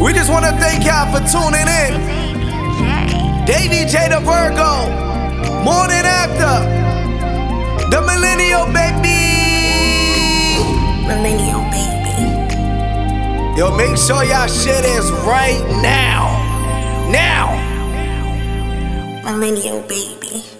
We just wanna thank y'all for tuning in. Davy J the Virgo, Mornin Afta, the Millennial Baby. Millennial baby. Yo, make sure y'all shit is right now. Now. Millennial baby.